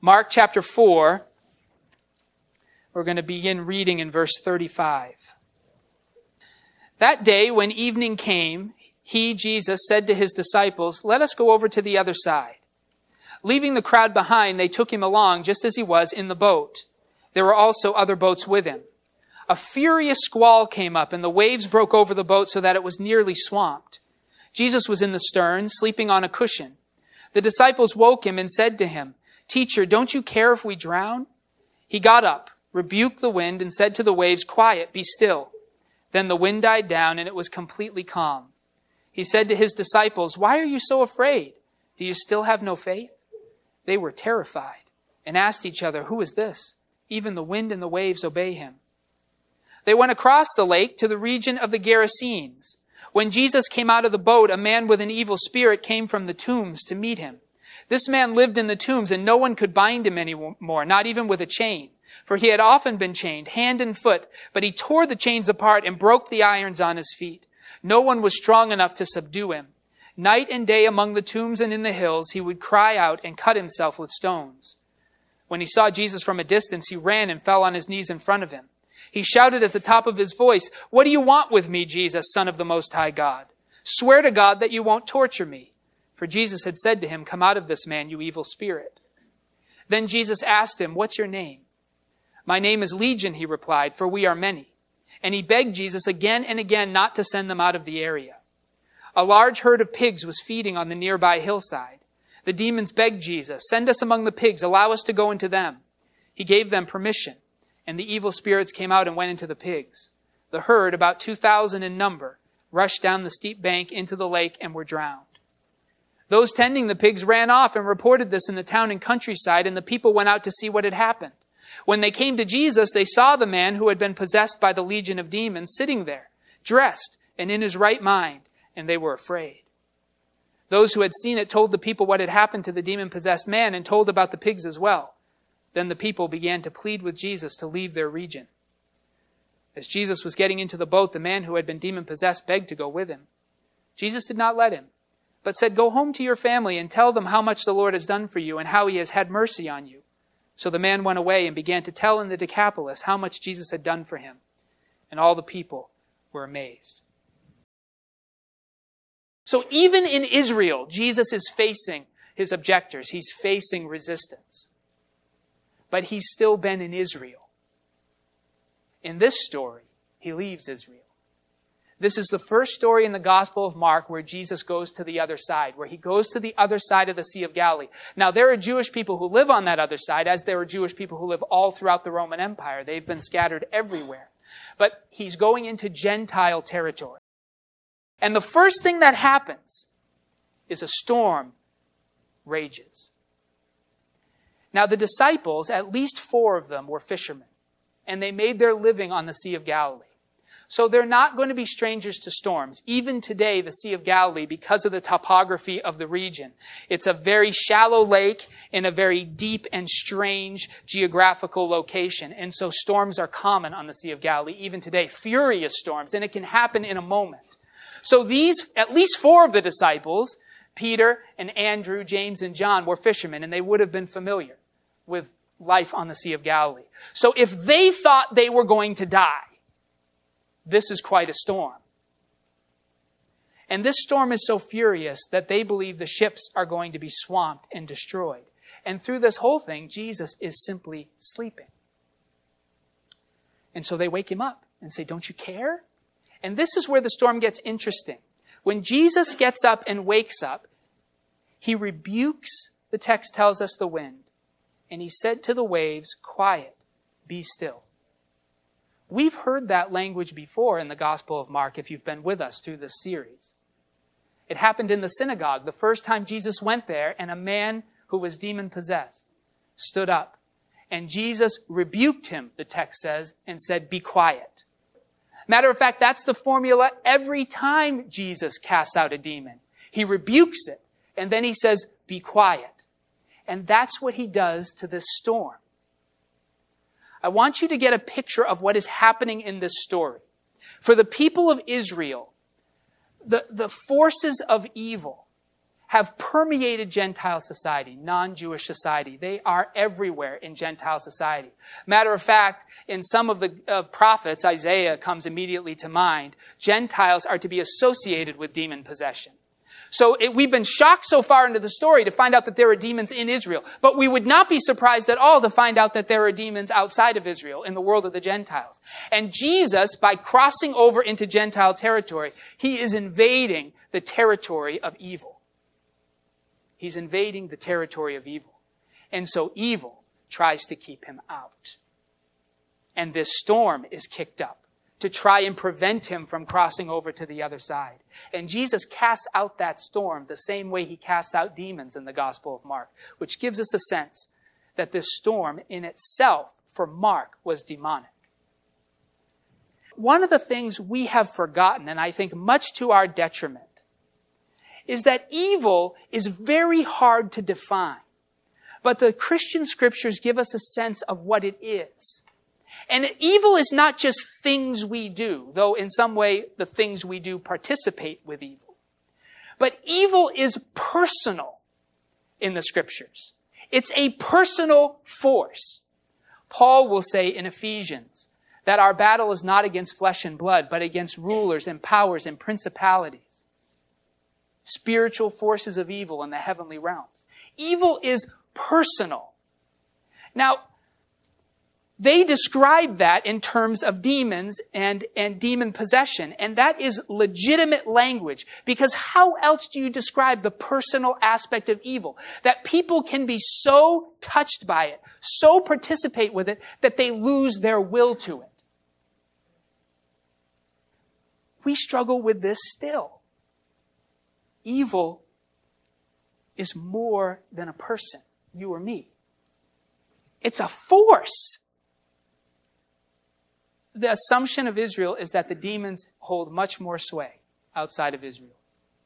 Mark chapter 4, we're going to begin reading in verse 35. That day, when evening came, he, Jesus, said to his disciples, Let us go over to the other side. Leaving the crowd behind, they took him along just as he was in the boat. There were also other boats with him. A furious squall came up, and the waves broke over the boat so that it was nearly swamped. Jesus was in the stern, sleeping on a cushion. The disciples woke him and said to him, Teacher, don't you care if we drown? He got up, rebuked the wind, and said to the waves, Quiet, be still. Then the wind died down, and it was completely calm. He said to his disciples, Why are you so afraid? Do you still have no faith? They were terrified and asked each other, Who is this? Even the wind and the waves obey him. They went across the lake to the region of the Gerasenes. When Jesus came out of the boat, a man with an evil spirit came from the tombs to meet him. This man lived in the tombs and no one could bind him anymore, not even with a chain. For he had often been chained, hand and foot, but he tore the chains apart and broke the irons on his feet. No one was strong enough to subdue him. Night and day among the tombs and in the hills, he would cry out and cut himself with stones. When he saw Jesus from a distance, he ran and fell on his knees in front of him. He shouted at the top of his voice, What do you want with me, Jesus, Son of the Most High God? Swear to God that you won't torture me. For Jesus had said to him, Come out of this man, you evil spirit. Then Jesus asked him, What's your name? My name is Legion, he replied, for we are many. And he begged Jesus again and again not to send them out of the area. A large herd of pigs was feeding on the nearby hillside. The demons begged Jesus, Send us among the pigs, allow us to go into them. He gave them permission, and the evil spirits came out and went into the pigs. The herd, about 2,000 in number, rushed down the steep bank into the lake and were drowned. Those tending the pigs ran off and reported this in the town and countryside, and the people went out to see what had happened. When they came to Jesus, they saw the man who had been possessed by the legion of demons sitting there, dressed and in his right mind, and they were afraid. Those who had seen it told the people what had happened to the demon possessed man and told about the pigs as well. Then the people began to plead with Jesus to leave their region. As Jesus was getting into the boat, the man who had been demon possessed begged to go with him. Jesus did not let him, but said, Go home to your family and tell them how much the Lord has done for you and how he has had mercy on you. So the man went away and began to tell in the Decapolis how much Jesus had done for him. And all the people were amazed. So even in Israel, Jesus is facing his objectors. He's facing resistance. But he's still been in Israel. In this story, he leaves Israel. This is the first story in the Gospel of Mark where Jesus goes to the other side, where he goes to the other side of the Sea of Galilee. Now, there are Jewish people who live on that other side, as there are Jewish people who live all throughout the Roman Empire. They've been scattered everywhere. But he's going into Gentile territory. And the first thing that happens is a storm rages. Now, the disciples, at least four of them, were fishermen, and they made their living on the Sea of Galilee. So they're not going to be strangers to storms. Even today, the Sea of Galilee, because of the topography of the region, it's a very shallow lake in a very deep and strange geographical location. And so storms are common on the Sea of Galilee, even today, furious storms, and it can happen in a moment. So these, at least four of the disciples, Peter and Andrew, James and John, were fishermen, and they would have been familiar with life on the Sea of Galilee. So if they thought they were going to die, this is quite a storm. And this storm is so furious that they believe the ships are going to be swamped and destroyed. And through this whole thing, Jesus is simply sleeping. And so they wake him up and say, Don't you care? And this is where the storm gets interesting. When Jesus gets up and wakes up, he rebukes, the text tells us, the wind. And he said to the waves, Quiet, be still. We've heard that language before in the Gospel of Mark if you've been with us through this series. It happened in the synagogue the first time Jesus went there, and a man who was demon possessed stood up. And Jesus rebuked him, the text says, and said, Be quiet. Matter of fact, that's the formula every time Jesus casts out a demon. He rebukes it, and then he says, Be quiet. And that's what he does to this storm. I want you to get a picture of what is happening in this story. For the people of Israel, the, the forces of evil have permeated Gentile society, non-Jewish society. They are everywhere in Gentile society. Matter of fact, in some of the uh, prophets, Isaiah comes immediately to mind, Gentiles are to be associated with demon possession. So it, we've been shocked so far into the story to find out that there are demons in Israel. But we would not be surprised at all to find out that there are demons outside of Israel in the world of the Gentiles. And Jesus, by crossing over into Gentile territory, he is invading the territory of evil. He's invading the territory of evil. And so evil tries to keep him out. And this storm is kicked up to try and prevent him from crossing over to the other side. And Jesus casts out that storm the same way he casts out demons in the Gospel of Mark, which gives us a sense that this storm in itself for Mark was demonic. One of the things we have forgotten, and I think much to our detriment, is that evil is very hard to define. But the Christian scriptures give us a sense of what it is. And evil is not just things we do, though in some way the things we do participate with evil. But evil is personal in the scriptures. It's a personal force. Paul will say in Ephesians that our battle is not against flesh and blood, but against rulers and powers and principalities, spiritual forces of evil in the heavenly realms. Evil is personal. Now, they describe that in terms of demons and, and demon possession. And that is legitimate language because how else do you describe the personal aspect of evil? That people can be so touched by it, so participate with it, that they lose their will to it. We struggle with this still. Evil is more than a person, you or me. It's a force the assumption of Israel is that the demons hold much more sway outside of Israel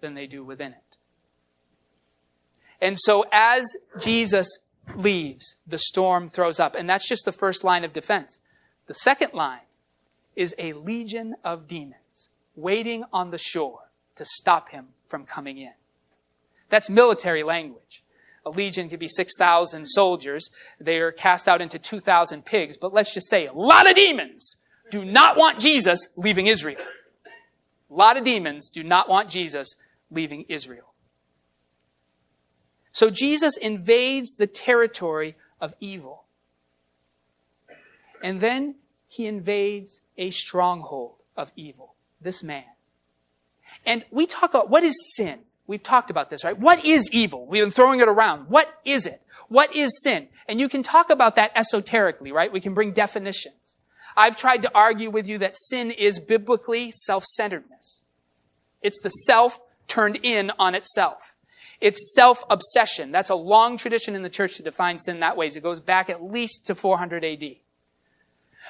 than they do within it. And so as Jesus leaves, the storm throws up. And that's just the first line of defense. The second line is a legion of demons waiting on the shore to stop him from coming in. That's military language. A legion could be 6,000 soldiers. They are cast out into 2,000 pigs, but let's just say a lot of demons do not want Jesus leaving Israel. A lot of demons do not want Jesus leaving Israel. So Jesus invades the territory of evil. And then he invades a stronghold of evil, this man. And we talk about what is sin? We've talked about this, right? What is evil? We've been throwing it around. What is it? What is sin? And you can talk about that esoterically, right? We can bring definitions. I've tried to argue with you that sin is biblically self-centeredness. It's the self turned in on itself. It's self-obsession. That's a long tradition in the church to define sin that way. It goes back at least to 400 AD.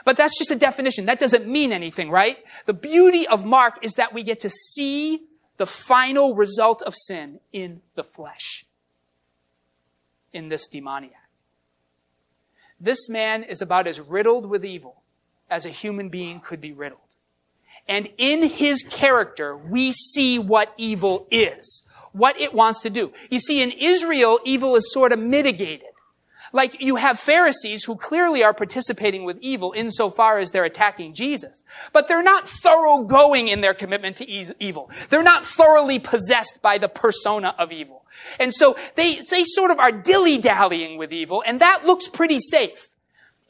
But that's just a definition. That doesn't mean anything, right? The beauty of Mark is that we get to see the final result of sin in the flesh. In this demoniac. This man is about as riddled with evil as a human being could be riddled. And in his character, we see what evil is, what it wants to do. You see, in Israel, evil is sort of mitigated. Like you have Pharisees who clearly are participating with evil insofar as they're attacking Jesus. But they're not thoroughgoing in their commitment to evil. They're not thoroughly possessed by the persona of evil. And so they, they sort of are dilly-dallying with evil, and that looks pretty safe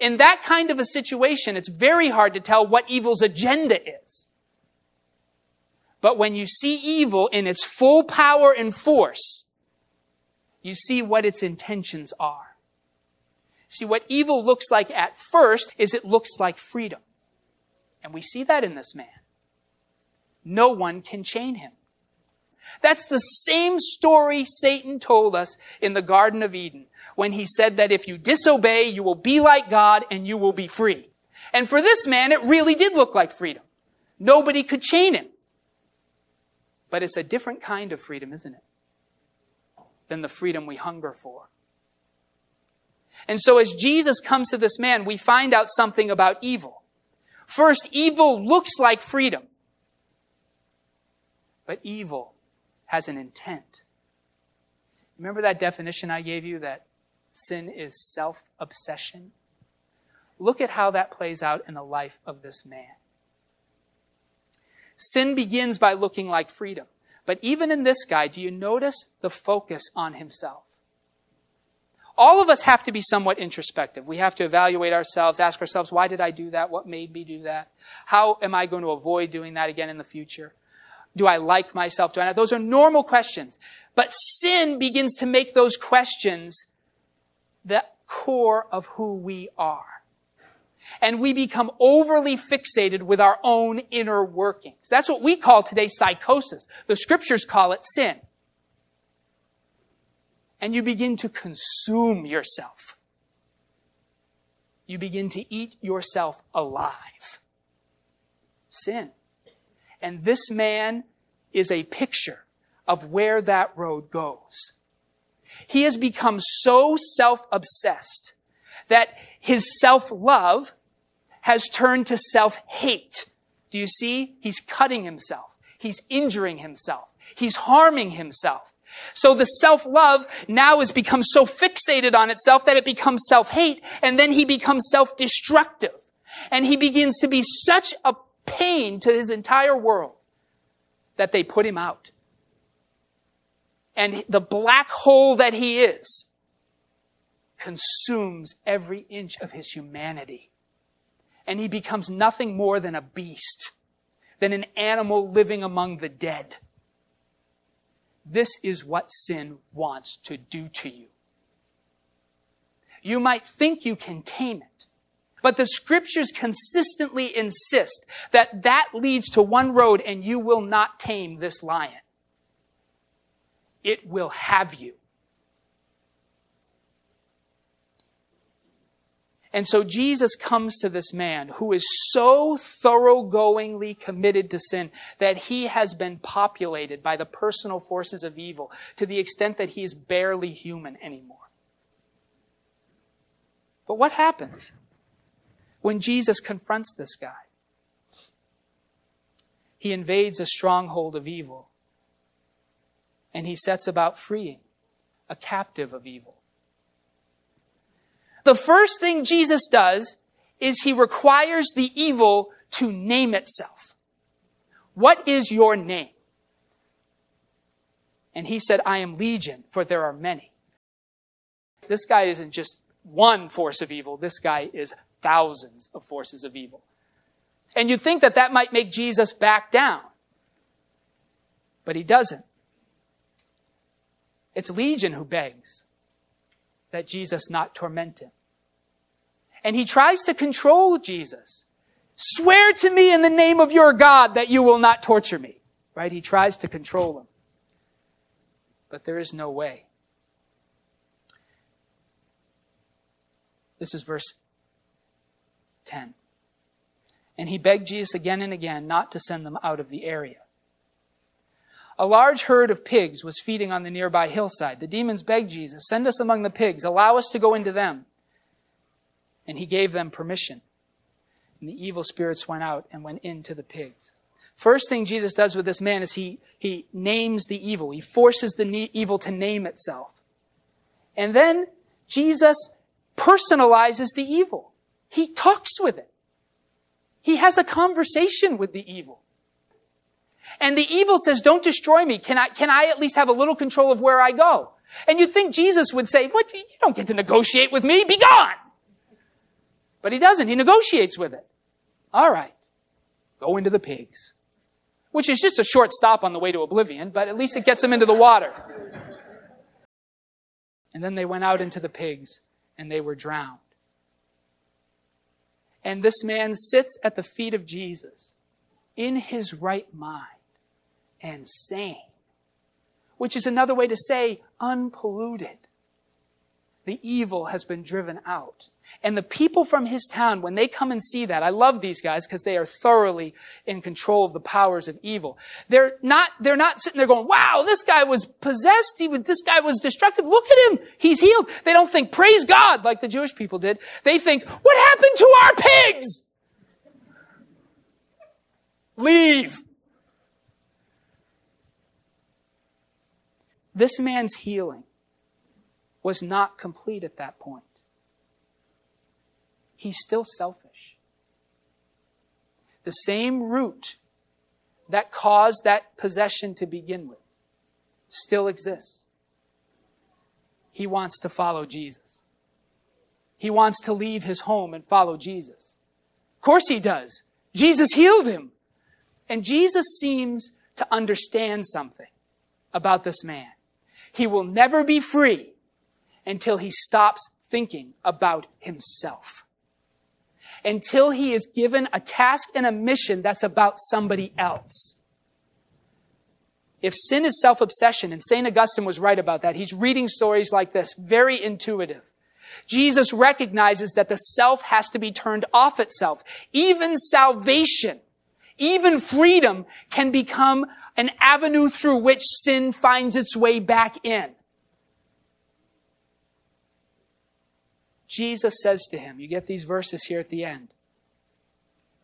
in that kind of a situation, it's very hard to tell what evil's agenda is. But when you see evil in its full power and force, you see what its intentions are. See, what evil looks like at first is it looks like freedom. And we see that in this man. No one can chain him. That's the same story Satan told us in the Garden of Eden when he said that if you disobey, you will be like God and you will be free. And for this man, it really did look like freedom. Nobody could chain him. But it's a different kind of freedom, isn't it? Than the freedom we hunger for. And so as Jesus comes to this man, we find out something about evil. First, evil looks like freedom. But evil has an intent. Remember that definition I gave you that sin is self obsession? Look at how that plays out in the life of this man. Sin begins by looking like freedom. But even in this guy, do you notice the focus on himself? All of us have to be somewhat introspective. We have to evaluate ourselves, ask ourselves, why did I do that? What made me do that? How am I going to avoid doing that again in the future? Do I like myself? Do I not? Those are normal questions. But sin begins to make those questions the core of who we are and we become overly fixated with our own inner workings. That's what we call today psychosis. The scriptures call it sin. And you begin to consume yourself. You begin to eat yourself alive. Sin. And this man is a picture of where that road goes. He has become so self-obsessed that his self-love has turned to self-hate. Do you see? He's cutting himself. He's injuring himself. He's harming himself. So the self-love now has become so fixated on itself that it becomes self-hate and then he becomes self-destructive. And he begins to be such a pain to his entire world that they put him out. And the black hole that he is consumes every inch of his humanity and he becomes nothing more than a beast, than an animal living among the dead. This is what sin wants to do to you. You might think you can tame it, but the scriptures consistently insist that that leads to one road and you will not tame this lion. It will have you. And so Jesus comes to this man who is so thoroughgoingly committed to sin that he has been populated by the personal forces of evil to the extent that he is barely human anymore. But what happens when Jesus confronts this guy? He invades a stronghold of evil and he sets about freeing a captive of evil. The first thing Jesus does is he requires the evil to name itself. What is your name? And he said, I am legion, for there are many. This guy isn't just one force of evil. This guy is thousands of forces of evil. And you'd think that that might make Jesus back down. But he doesn't. It's Legion who begs that Jesus not torment him. And he tries to control Jesus. Swear to me in the name of your God that you will not torture me. Right? He tries to control him. But there is no way. This is verse 10. And he begged Jesus again and again not to send them out of the area. A large herd of pigs was feeding on the nearby hillside. The demons begged Jesus, Send us among the pigs, allow us to go into them. And he gave them permission. And the evil spirits went out and went into the pigs. First thing Jesus does with this man is he, he names the evil. He forces the evil to name itself. And then Jesus personalizes the evil. He talks with it. He has a conversation with the evil. And the evil says, don't destroy me. Can I, can I at least have a little control of where I go? And you think Jesus would say, what? You don't get to negotiate with me. Be gone. But he doesn't. He negotiates with it. All right. Go into the pigs. Which is just a short stop on the way to oblivion, but at least it gets them into the water. And then they went out into the pigs and they were drowned. And this man sits at the feet of Jesus in his right mind and sane, which is another way to say unpolluted. The evil has been driven out. And the people from his town, when they come and see that, I love these guys because they are thoroughly in control of the powers of evil. They're not, they're not sitting there going, wow, this guy was possessed. He was, this guy was destructive. Look at him. He's healed. They don't think, praise God, like the Jewish people did. They think, what happened to our pigs? Leave. This man's healing was not complete at that point. He's still selfish. The same root that caused that possession to begin with still exists. He wants to follow Jesus. He wants to leave his home and follow Jesus. Of course he does. Jesus healed him. And Jesus seems to understand something about this man. He will never be free until he stops thinking about himself. Until he is given a task and a mission that's about somebody else. If sin is self-obsession, and St. Augustine was right about that, he's reading stories like this, very intuitive. Jesus recognizes that the self has to be turned off itself. Even salvation, even freedom can become an avenue through which sin finds its way back in. Jesus says to him, you get these verses here at the end.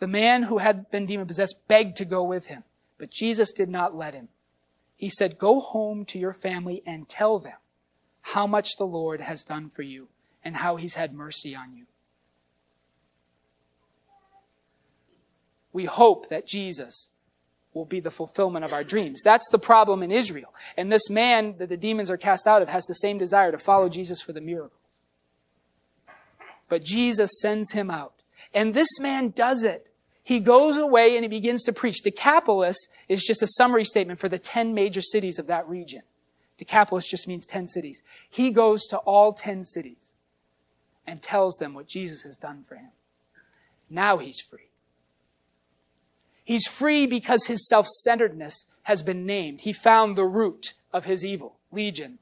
The man who had been demon possessed begged to go with him, but Jesus did not let him. He said, Go home to your family and tell them how much the Lord has done for you and how he's had mercy on you. We hope that Jesus will be the fulfillment of our dreams. That's the problem in Israel. And this man that the demons are cast out of has the same desire to follow Jesus for the miracles. But Jesus sends him out. And this man does it he goes away and he begins to preach. Decapolis is just a summary statement for the 10 major cities of that region. Decapolis just means 10 cities. He goes to all 10 cities and tells them what Jesus has done for him. Now he's free. He's free because his self-centeredness has been named. He found the root of his evil, legion.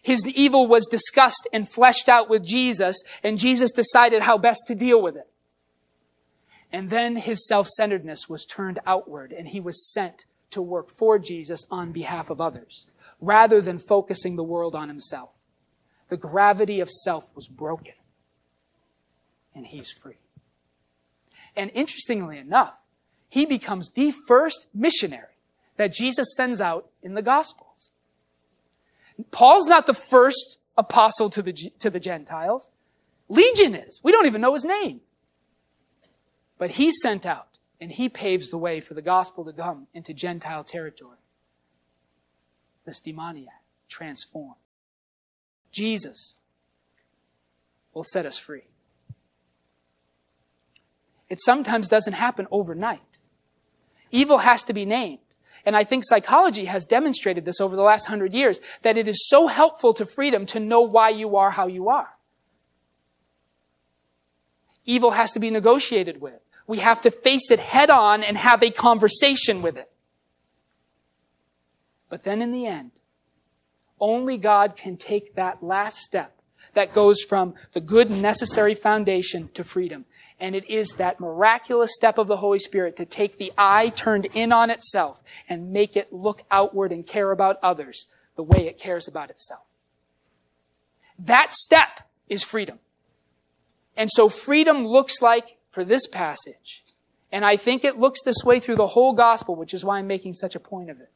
His evil was discussed and fleshed out with Jesus, and Jesus decided how best to deal with it. And then his self-centeredness was turned outward and he was sent to work for Jesus on behalf of others, rather than focusing the world on himself. The gravity of self was broken and he's free. And interestingly enough, he becomes the first missionary that Jesus sends out in the Gospels. Paul's not the first apostle to the, to the Gentiles. Legion is. We don't even know his name. But he's sent out, and he paves the way for the gospel to come into Gentile territory. This demoniac transformed. Jesus will set us free. It sometimes doesn't happen overnight. Evil has to be named. And I think psychology has demonstrated this over the last hundred years, that it is so helpful to freedom to know why you are how you are. Evil has to be negotiated with. We have to face it head on and have a conversation with it. But then in the end, only God can take that last step that goes from the good necessary foundation to freedom. And it is that miraculous step of the Holy Spirit to take the eye turned in on itself and make it look outward and care about others the way it cares about itself. That step is freedom. And so freedom looks like for this passage. And I think it looks this way through the whole gospel, which is why I'm making such a point of it.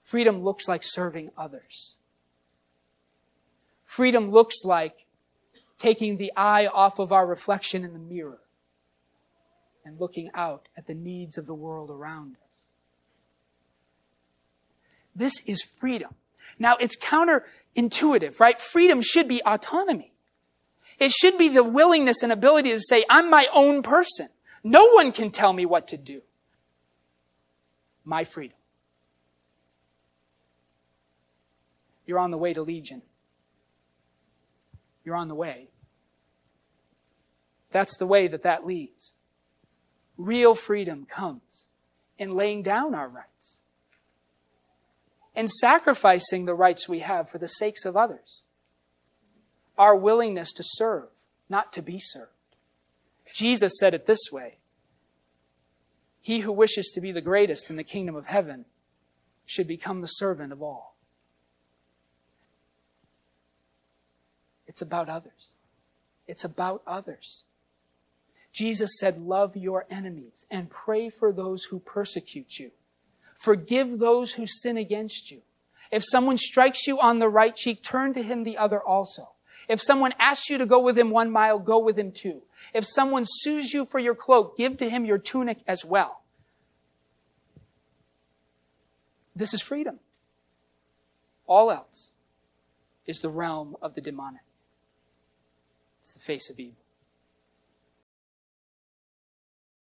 Freedom looks like serving others. Freedom looks like taking the eye off of our reflection in the mirror and looking out at the needs of the world around us. This is freedom. Now, it's counterintuitive, right? Freedom should be autonomy. It should be the willingness and ability to say, I'm my own person. No one can tell me what to do. My freedom. You're on the way to Legion. You're on the way. That's the way that that leads. Real freedom comes in laying down our rights and sacrificing the rights we have for the sakes of others our willingness to serve, not to be served. Jesus said it this way He who wishes to be the greatest in the kingdom of heaven should become the servant of all. It's about others. It's about others. Jesus said, Love your enemies and pray for those who persecute you. Forgive those who sin against you If someone strikes you on the right cheek, turn to him the other also. If someone asks you to go with him one mile, go with him two. If someone sues you for your cloak, give to him your tunic as well. This is freedom. All else is the realm of the demonic. It's the face of evil.